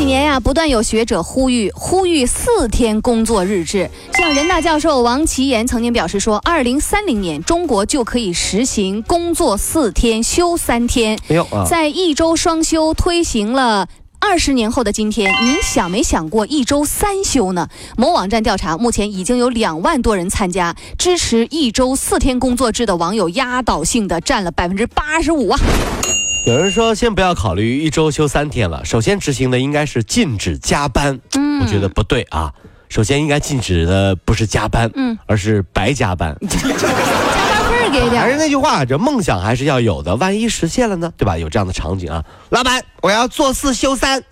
这几年呀，不断有学者呼吁呼吁四天工作日制。像人大教授王奇岩曾经表示说，二零三零年中国就可以实行工作四天休三天。哎呦啊！在一周双休推行了。二十年后的今天，您想没想过一周三休呢？某网站调查，目前已经有两万多人参加，支持一周四天工作制的网友压倒性的占了百分之八十五啊！有人说，先不要考虑一周休三天了，首先执行的应该是禁止加班。嗯，我觉得不对啊。首先应该禁止的不是加班，嗯，而是白加班。加班费给点。还是那句话，这梦想还是要有的，万一实现了呢？对吧？有这样的场景啊，老板，我要做四休三。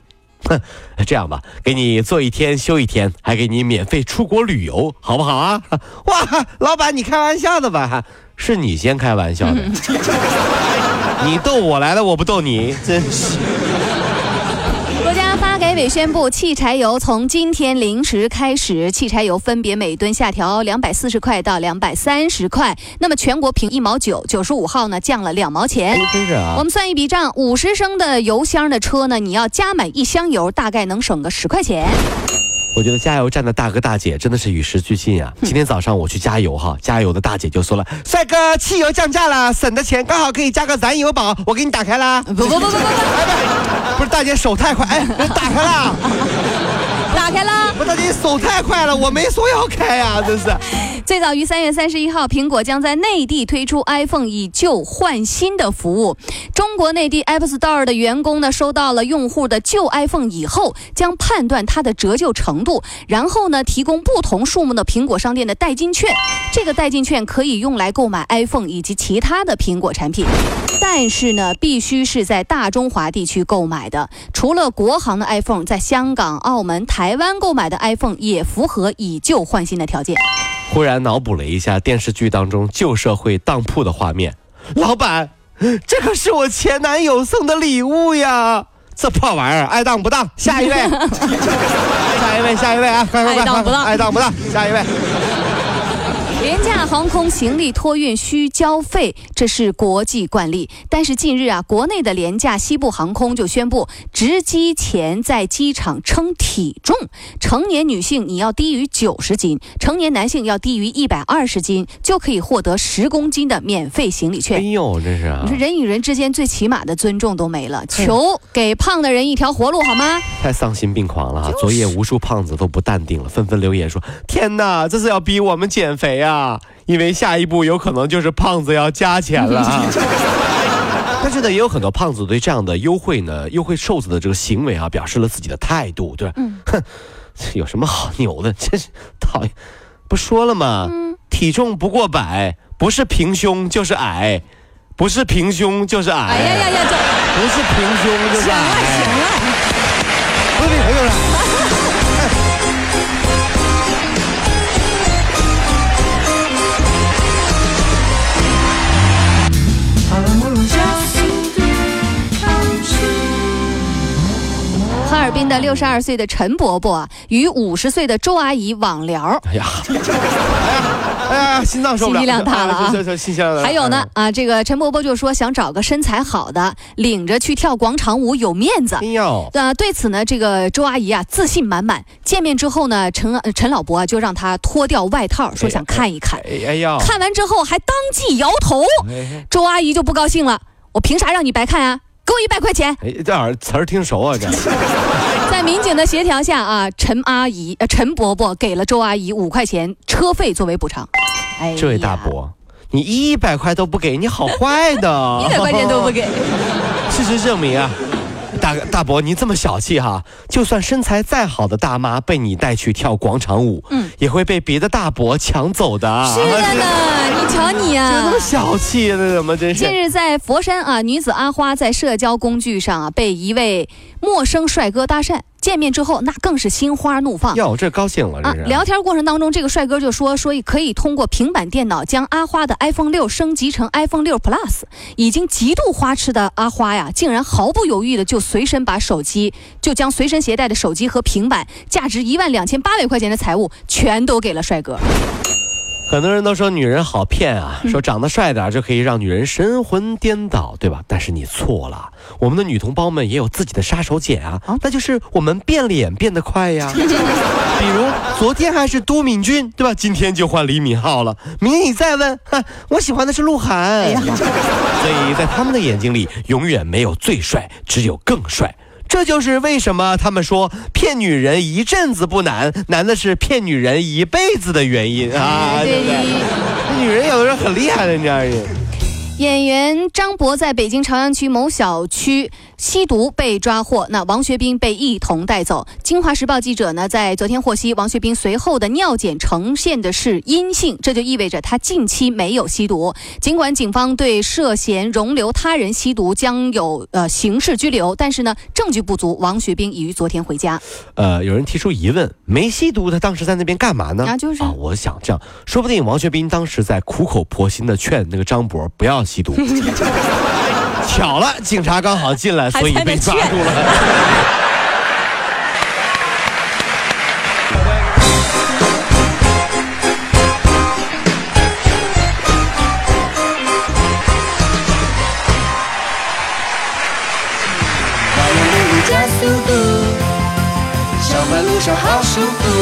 哼，这样吧，给你做一天休一天，还给你免费出国旅游，好不好啊？哇，老板，你开玩笑的吧？是你先开玩笑的。你逗我来了，我不逗你，真是。国家发改委宣布，汽柴油从今天零时开始，汽柴油分别每吨下调两百四十块到两百三十块。那么全国平一毛九，九十五号呢降了两毛钱。真是啊！我们算一笔账，五十升的油箱的车呢，你要加满一箱油，大概能省个十块钱。我觉得加油站的大哥大姐真的是与时俱进啊！今天早上我去加油哈，加油的大姐就说了：“帅哥，汽油降价了，省的钱刚好可以加个燃油宝，我给你打开了。”不不不不不不，不是大姐手太快，哎，打开了，打开了。不大姐手太快了，我没说要开呀，真是。最早于三月三十一号，苹果将在内地推出 iPhone 以旧换新的服务。中国内地 App Store 的员工呢，收到了用户的旧 iPhone 以后，将判断它的折旧程度，然后呢，提供不同数目的苹果商店的代金券。这个代金券可以用来购买 iPhone 以及其他的苹果产品，但是呢，必须是在大中华地区购买的。除了国行的 iPhone，在香港、澳门、台湾购买的 iPhone 也符合以旧换新的条件。忽然脑补了一下电视剧当中旧社会当铺的画面，老板，这可是我前男友送的礼物呀！这破玩意儿爱当不当？下一位，下一位，下一位啊！快快快，爱当不当？爱当不当？下一位。廉价航空行李托运需交费，这是国际惯例。但是近日啊，国内的廉价西部航空就宣布，值机前在机场称体重，成年女性你要低于九十斤，成年男性要低于一百二十斤，就可以获得十公斤的免费行李券。哎呦，这是！你说人与人之间最起码的尊重都没了，求给胖的人一条活路好吗？太丧心病狂了！昨夜无数胖子都不淡定了，纷纷留言说：“天哪，这是要逼我们减肥啊！”啊，因为下一步有可能就是胖子要加钱了啊！但是呢，也有很多胖子对这样的优惠呢，优惠瘦子的这个行为啊，表示了自己的态度，对吧？嗯，哼，有什么好牛的？真是讨厌！不说了吗？嗯，体重不过百，不是平胸就是矮，不是平胸就是矮。哎呀呀呀！这不是平胸就是矮。行了行了，不是平胸就 六十二岁的陈伯伯啊，与五十岁的周阿姨网聊。哎呀，哎呀，哎呀，心脏受不了，信息量大了啊！信息量还有呢啊，这个陈伯伯就说想找个身材好的，领着去跳广场舞有面子。哎呦，啊，对此呢，这个周阿姨啊自信满满。见面之后呢，陈陈老伯啊就让他脱掉外套，说想看一看。哎呀，看完之后还当即摇头。周阿姨就不高兴了，我凭啥让你白看啊？给我一百块钱！哎，这词儿听熟啊！这 警的协调下啊，陈阿姨呃陈伯伯给了周阿姨五块钱车费作为补偿。哎，这位大伯，你一百块都不给，你好坏的！一百块钱都不给。事实证明啊。大大伯，您这么小气哈？就算身材再好的大妈被你带去跳广场舞，嗯，也会被别的大伯抢走的。是的呢，你瞧你呀，就这么小气，那怎么真是？近日在佛山啊，女子阿花在社交工具上啊被一位陌生帅哥搭讪，见面之后那更是心花怒放。哟，这高兴了，这啊，是。聊天过程当中，这个帅哥就说，说可以通过平板电脑将阿花的 iPhone 六升级成 iPhone 六 Plus。已经极度花痴的阿花呀，竟然毫不犹豫的就随身把手机，就将随身携带的手机和平板，价值一万两千八百块钱的财物，全都给了帅哥。很多人都说女人好骗啊，说长得帅点儿就可以让女人神魂颠倒，对吧？但是你错了，我们的女同胞们也有自己的杀手锏啊，那就是我们变脸变得快呀。比如昨天还是都敏俊，对吧？今天就换李敏镐了，明天你再问，哼，我喜欢的是鹿晗。所以在他们的眼睛里，永远没有最帅，只有更帅。这就是为什么他们说骗女人一阵子不难，难的是骗女人一辈子的原因啊！对不对？女人有的时候很厉害的，你知道吗？演员张博在北京朝阳区某小区吸毒被抓获，那王学兵被一同带走。京华时报记者呢，在昨天获悉，王学兵随后的尿检呈现的是阴性，这就意味着他近期没有吸毒。尽管警方对涉嫌容留他人吸毒将有呃刑事拘留，但是呢，证据不足，王学兵已于昨天回家。呃，有人提出疑问，没吸毒，他当时在那边干嘛呢？啊，就是啊，我想这样，说不定王学兵当时在苦口婆心的劝那个张博不要吸毒。巧了，警察刚好进来，所以被抓住了。加速度，上班路上好舒服。